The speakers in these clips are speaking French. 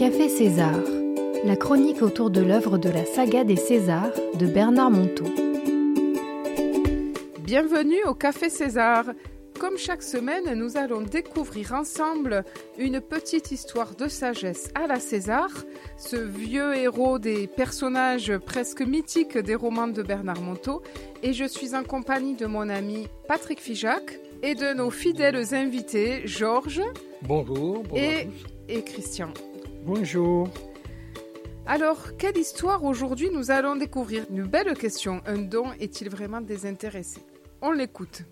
Café César, la chronique autour de l'œuvre de la saga des Césars de Bernard Monteau. Bienvenue au Café César. Comme chaque semaine, nous allons découvrir ensemble une petite histoire de sagesse à la César, ce vieux héros des personnages presque mythiques des romans de Bernard Monteau. Et je suis en compagnie de mon ami Patrick Fijac et de nos fidèles invités Georges Bonjour. et Christian. Bonjour. Alors, quelle histoire aujourd'hui nous allons découvrir? Une belle question. Un don est-il vraiment désintéressé? On l'écoute.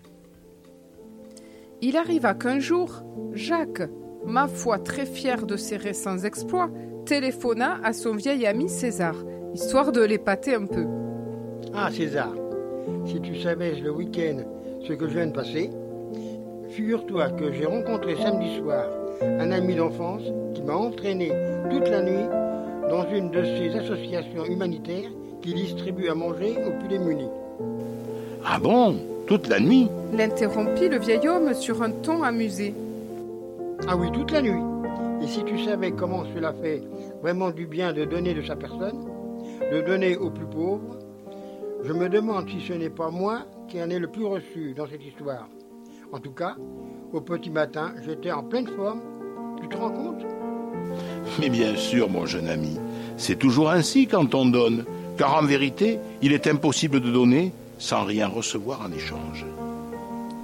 Il arriva qu'un jour, Jacques, ma foi très fier de ses récents exploits, téléphona à son vieil ami César, histoire de l'épater un peu. Ah César, si tu savais le week-end ce que je viens de passer, figure-toi que j'ai rencontré samedi soir un ami d'enfance qui m'a entraîné toute la nuit dans une de ces associations humanitaires qui distribuent à manger aux plus démunis. Ah bon? Toute la nuit? L'interrompit le vieil homme sur un ton amusé. Ah oui, toute la nuit. Et si tu savais comment cela fait vraiment du bien de donner de sa personne, de donner aux plus pauvres, je me demande si ce n'est pas moi qui en ai le plus reçu dans cette histoire. En tout cas, au petit matin, j'étais en pleine forme. Tu te rends compte? Mais bien sûr, mon jeune ami, c'est toujours ainsi quand on donne, car en vérité, il est impossible de donner sans rien recevoir en échange.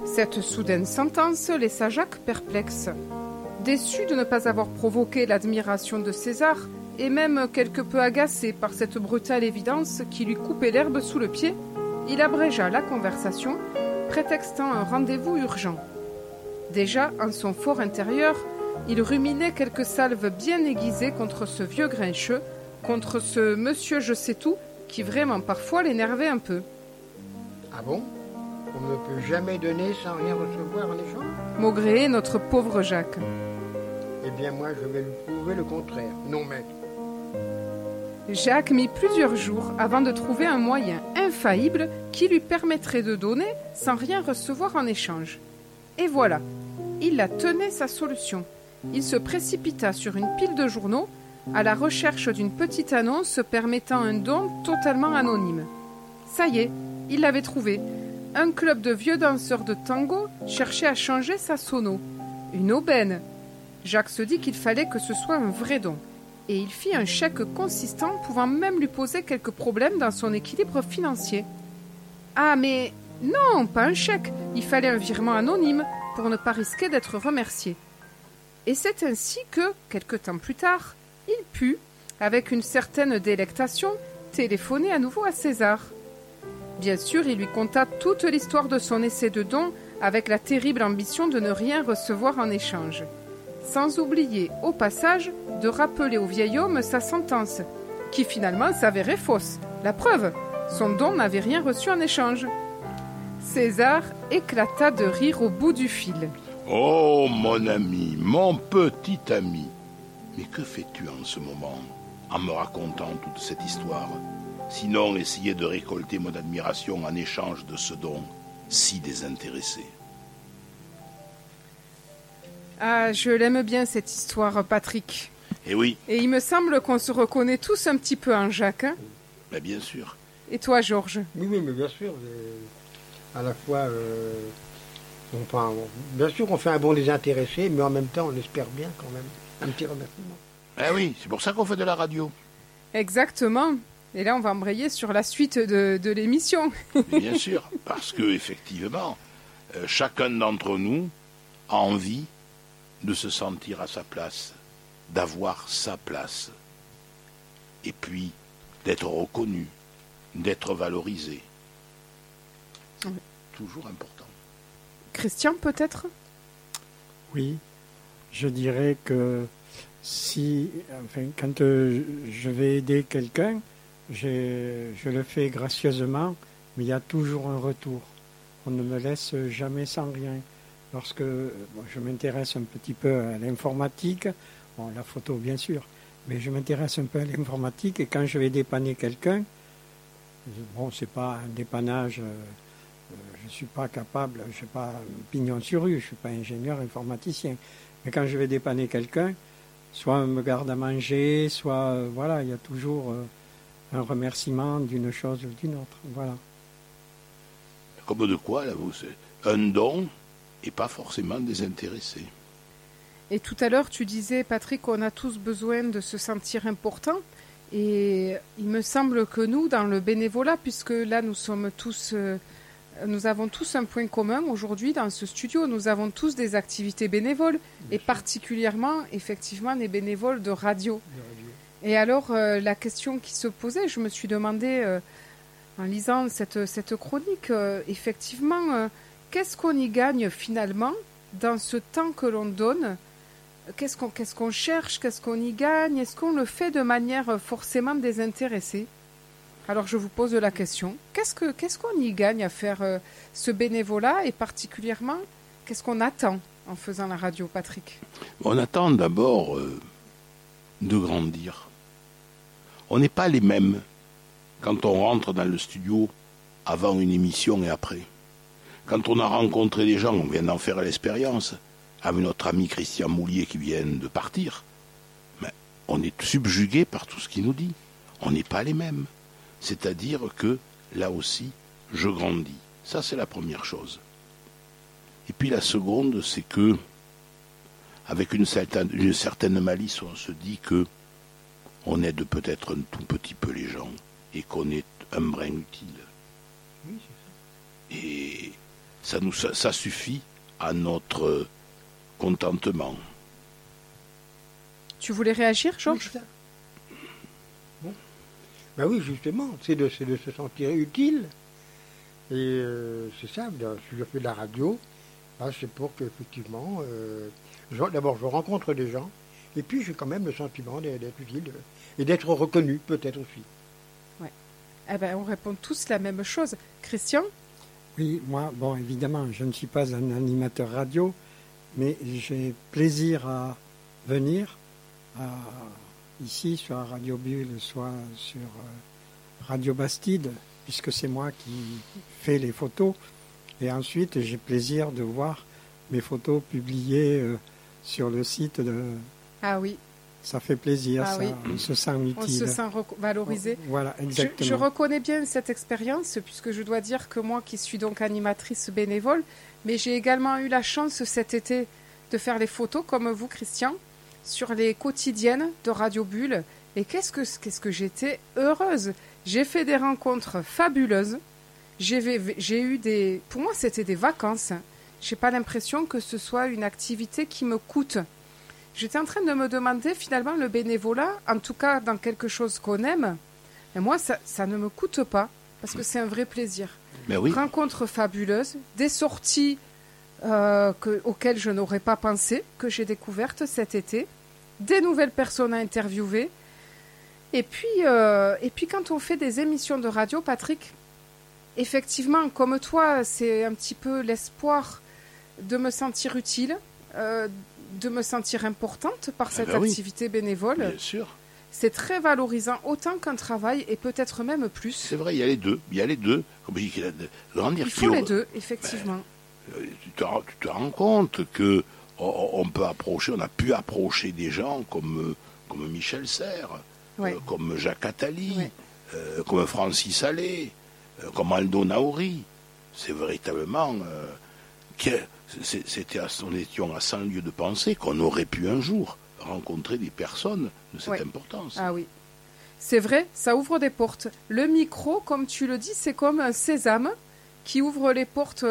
Cette soudaine sentence laissa Jacques perplexe. Déçu de ne pas avoir provoqué l'admiration de César, et même quelque peu agacé par cette brutale évidence qui lui coupait l'herbe sous le pied, il abrégea la conversation, prétextant un rendez-vous urgent. Déjà, en son fort intérieur, il ruminait quelques salves bien aiguisées contre ce vieux grincheux, contre ce monsieur je sais tout, qui vraiment parfois l'énervait un peu. Ah bon? On ne peut jamais donner sans rien recevoir en échange Maugréait notre pauvre Jacques. Eh bien moi, je vais lui prouver le contraire. Non, maître. Jacques mit plusieurs jours avant de trouver un moyen infaillible qui lui permettrait de donner sans rien recevoir en échange. Et voilà, il la tenait sa solution. Il se précipita sur une pile de journaux à la recherche d'une petite annonce permettant un don totalement anonyme. Ça y est, il l'avait trouvé. Un club de vieux danseurs de tango cherchait à changer sa sono. Une aubaine. Jacques se dit qu'il fallait que ce soit un vrai don et il fit un chèque consistant pouvant même lui poser quelques problèmes dans son équilibre financier. Ah mais non, pas un chèque, il fallait un virement anonyme pour ne pas risquer d'être remercié. Et c'est ainsi que, quelque temps plus tard, il put, avec une certaine délectation, téléphoner à nouveau à César. Bien sûr, il lui conta toute l'histoire de son essai de don avec la terrible ambition de ne rien recevoir en échange sans oublier au passage de rappeler au vieil homme sa sentence, qui finalement s'avérait fausse. La preuve, son don n'avait rien reçu en échange. César éclata de rire au bout du fil. Oh, mon ami, mon petit ami, mais que fais-tu en ce moment en me racontant toute cette histoire Sinon, essayer de récolter mon admiration en échange de ce don si désintéressé? Ah, je l'aime bien cette histoire, Patrick. Eh oui, Et il me semble qu'on se reconnaît tous un petit peu en Jacques. hein mais bien sûr. Et toi, Georges? Oui, oui, mais bien sûr. à la fois, euh, enfin, bien sûr qu'on fait un bon désintéressé, mais en même temps, on espère bien quand même un petit remerciement. Eh oui, c'est pour ça qu'on fait de la radio. Exactement. Et là, on va embrayer sur la suite de, de l'émission. Bien sûr, parce que effectivement, euh, chacun d'entre nous a envie de se sentir à sa place, d'avoir sa place, et puis d'être reconnu, d'être valorisé. Oui. Toujours important. Christian, peut-être? Oui, je dirais que si, enfin, quand euh, je vais aider quelqu'un, je, le fais gracieusement, mais il y a toujours un retour. On ne me laisse jamais sans rien. Lorsque je m'intéresse un petit peu à l'informatique, bon, la photo bien sûr, mais je m'intéresse un peu à l'informatique et quand je vais dépanner quelqu'un, bon, c'est pas un dépannage. euh, je ne suis pas capable, je suis pas pignon sur rue, je ne suis pas ingénieur informaticien. Mais quand je vais dépanner quelqu'un, soit me garde à manger, soit euh, voilà, il y a toujours euh, un remerciement d'une chose ou d'une autre. Voilà. Comme de quoi, là, vous, c'est un don et pas forcément désintéressé. Et tout à l'heure, tu disais, Patrick, qu'on a tous besoin de se sentir important. Et il me semble que nous, dans le bénévolat, puisque là, nous sommes tous, euh, nous avons tous un point commun aujourd'hui dans ce studio. Nous avons tous des activités bénévoles, et particulièrement, effectivement, des bénévoles de radio. Et alors, euh, la question qui se posait, je me suis demandé, euh, en lisant cette, cette chronique, euh, effectivement, qu'est-ce qu'on y gagne finalement dans ce temps que l'on donne? Qu'est-ce qu'on qu'est-ce qu'on cherche? Qu'est-ce qu'on y gagne? Est-ce qu'on le fait de manière forcément désintéressée? Alors, je vous pose la question. Qu'est-ce que qu'est-ce qu'on y gagne à faire euh, ce bénévolat et particulièrement, qu'est-ce qu'on attend en faisant la radio, Patrick? On attend d'abord euh, de grandir. On n'est pas les mêmes quand on rentre dans le studio avant une émission et après. Quand on a rencontré des gens, on vient d'en faire l'expérience, avec notre ami Christian Moulier qui vient de partir, mais on est subjugué par tout ce qu'il nous dit. On n'est pas les mêmes. C'est-à-dire que, là aussi, je grandis. Ça, c'est la première chose. Et puis la seconde, c'est que, avec une certaine, une certaine malice, on se dit que on aide peut-être un tout petit peu les gens et qu'on est un brin utile. Et ça, nous, ça, ça suffit à notre contentement. Tu voulais réagir, Georges? Oui, c'est ça. Ben oui, justement, c'est de, se sentir utile. Et euh, c'est ça, ben, si je fais de la radio, ben, c'est pour qu'effectivement, euh, d'abord je rencontre des gens, et puis j'ai quand même le sentiment d'être utile et d'être reconnu peut-être aussi. Eh ben, on répond tous la même chose. Christian? Oui, moi, bon, évidemment, je ne suis pas un animateur radio, mais j'ai plaisir à venir à- ici, soit à Radio Bulle, soit sur euh, Radio Bastide, puisque c'est moi qui fais les photos. Et ensuite, j'ai plaisir de voir mes photos publiées euh, sur le site de. Ah oui, Ça fait plaisir, Ah ça. oui. On se sent utile. on se sent valorisé. Voilà, Je, exactement. je reconnais bien cette expérience puisque je dois dire que moi qui suis donc animatrice bénévole, mais j'ai également eu la chance cet été de faire les photos comme vous Christian sur les quotidiennes de Radio Bulle et qu'est-ce que qu'est-ce que j'étais heureuse. J'ai fait des rencontres fabuleuses. J'ai eu des pour moi c'était des vacances. J'ai pas l'impression que ce soit une activité qui me coûte. J'étais en train de me demander finalement le bénévolat, en tout cas dans quelque chose qu'on aime, et moi ça, ça ne me coûte pas parce que c'est un vrai plaisir. Mais oui, Rencontres fabuleuses, des sorties euh, que- auxquelles je n'aurais pas pensé, que j'ai découvertes cet été, des nouvelles personnes à interviewer. Et puis, euh, et puis quand on fait des émissions de radio, Patrick, effectivement, comme toi, c'est un petit peu l'espoir de me sentir utile, euh, de me sentir importante par Ah cette ben oui. activité bénévole. bien sûr. C'est très valorisant, autant qu'un travail et peut-être même plus. C'est vrai, il y a les deux. Il y a les deux. Comme je dis, qu'il y a de grandir. Il faut les deux, effectivement. Euh, tu te, rends- tu te rends compte que on, on peut approcher, on a pu approcher des gens comme, euh, comme Michel Serres, Ouais. euh, comme Jacques Attali, Ouais. euh, comme Francis Allais, euh, comme Aldo Naori. C'est véritablement. c'était à, on étions à 100 lieues de penser qu'on aurait pu un jour rencontrer des personnes de cette Ouais. importance. Ah oui. C'est vrai, ça ouvre des portes. Le micro, comme tu le dis, c'est comme un sésame qui ouvre les portes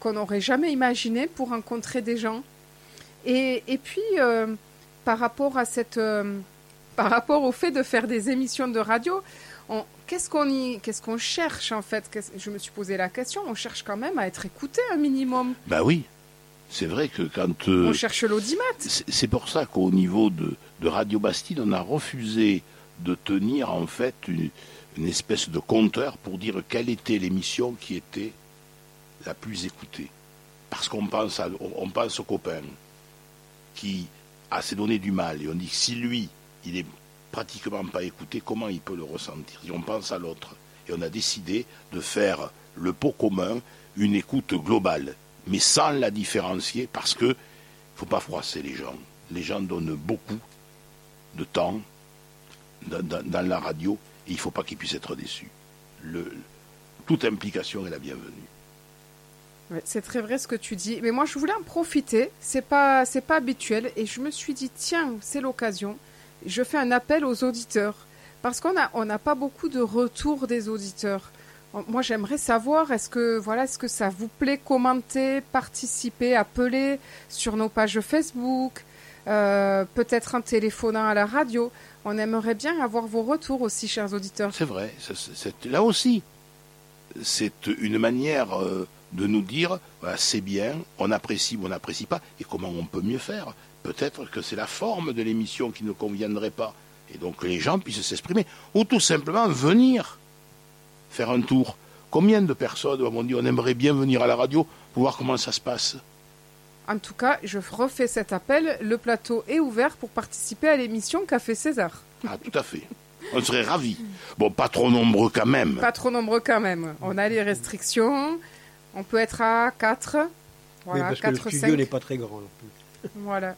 qu'on n'aurait jamais imaginé pour rencontrer des gens. Et, et puis, euh, par rapport à cette, euh, par rapport au fait de faire des émissions de radio, on- qu'est-ce qu'on y, qu'est-ce qu'on cherche en fait? Je me suis posé la question. On cherche quand même à être écouté un minimum. Ben oui, c'est vrai que quand. euh, On cherche l'audimat. C'est c'est pour ça qu'au niveau de, de Radio Bastide, on a refusé de tenir en fait une, une espèce de compteur pour dire quelle était l'émission qui était la plus écoutée. Parce qu'on pense, on pense au copain qui a s'est donné du mal et on dit que si lui, il est pratiquement pas écouté, comment il peut le ressentir? Et on pense à l'autre. Et on a décidé de faire le pot commun, une écoute globale, mais sans la différencier parce que faut pas froisser les gens. les gens donnent beaucoup de temps dans, la radio et il ne faut pas qu'ils puissent être déçus. toute implication est la bienvenue. C'est très vrai ce que tu dis. Mais moi, je voulais en profiter. C'est pas, c'est pas habituel. Et je me suis dit, tiens, c'est l'occasion. Je fais un appel aux auditeurs. Parce qu'on n'a pas beaucoup de retours des auditeurs. Moi, j'aimerais savoir, est-ce que, voilà, est-ce que ça vous plaît commenter, participer, appeler sur nos pages Facebook, euh, peut-être en téléphonant à la radio. On aimerait bien avoir vos retours aussi, chers auditeurs. C'est vrai. là aussi, c'est une manière euh, de nous dire, c'est bien, on apprécie ou on n'apprécie pas, et comment on peut mieux faire? Peut-être que c'est la forme de l'émission qui ne conviendrait pas, et donc que les gens puissent s'exprimer, ou tout simplement venir faire un tour. Combien de personnes m'ont dit on aimerait bien venir à la radio pour voir comment ça se passe? En tout cas, je refais cet appel. Le plateau est ouvert pour participer à l'émission Café César. Ah, tout à fait. On serait ravis. Bon, pas trop nombreux quand même. Pas trop nombreux quand même. On a les restrictions. On peut être à 4. Voilà, oui, parce que le studio n'est pas très grand non plus. Voilà.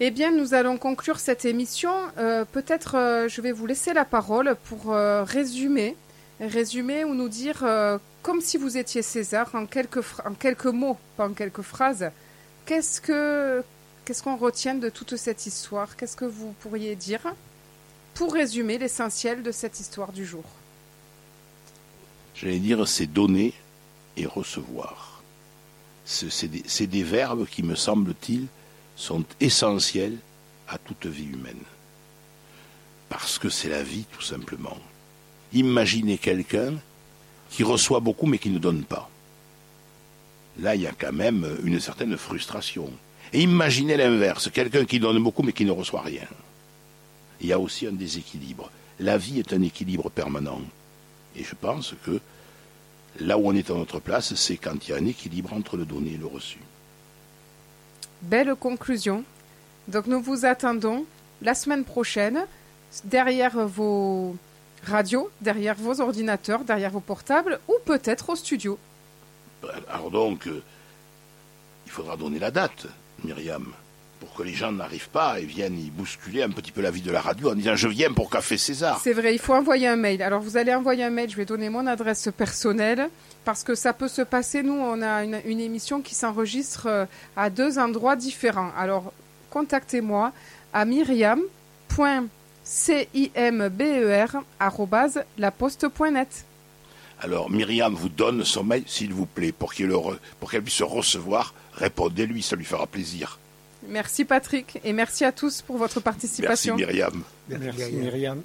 Eh bien, nous allons conclure cette émission. Euh, peut-être euh, je vais vous laisser la parole pour euh, résumer résumer ou nous dire, euh, comme si vous étiez César, en quelques, en quelques mots, pas en quelques phrases, qu'est-ce que qu'est-ce qu'on retient de toute cette histoire? Qu'est-ce que vous pourriez dire pour résumer l'essentiel de cette histoire du jour? J'allais dire, c'est donner et recevoir. C'est des, verbes qui, me semble-t-il, sont essentiels à toute vie humaine. Parce que c'est la vie, tout simplement. Imaginez quelqu'un qui reçoit beaucoup mais qui ne donne pas. Là, il y a quand même une certaine frustration. Et imaginez l'inverse, quelqu'un qui donne beaucoup mais qui ne reçoit rien. Il y a aussi un déséquilibre. La vie est un équilibre permanent. Et je pense que là où on est à notre place, c'est quand il y a un équilibre entre le donné et le reçu. Belle conclusion. Donc nous vous attendons la semaine prochaine derrière vos radio, derrière vos ordinateurs, derrière vos portables, ou peut-être au studio. Alors donc, euh, il faudra donner la date, Myriam, pour que les gens n'arrivent pas et viennent y bousculer un petit peu la vie de la radio en disant je viens pour Café César. C'est vrai, il faut envoyer un mail. Alors vous allez envoyer un mail, je vais donner mon adresse personnelle, parce que ça peut se passer, nous on a une, une émission qui s'enregistre euh, à deux endroits différents. Alors contactez-moi à myriam.com cimber.laposte.net. Alors Myriam vous donne son mail, s'il vous plaît, pour qu'elle puisse recevoir. Répondez-lui, ça lui fera plaisir. Merci Patrick et merci à tous pour votre participation. Merci Myriam. Merci Myriam.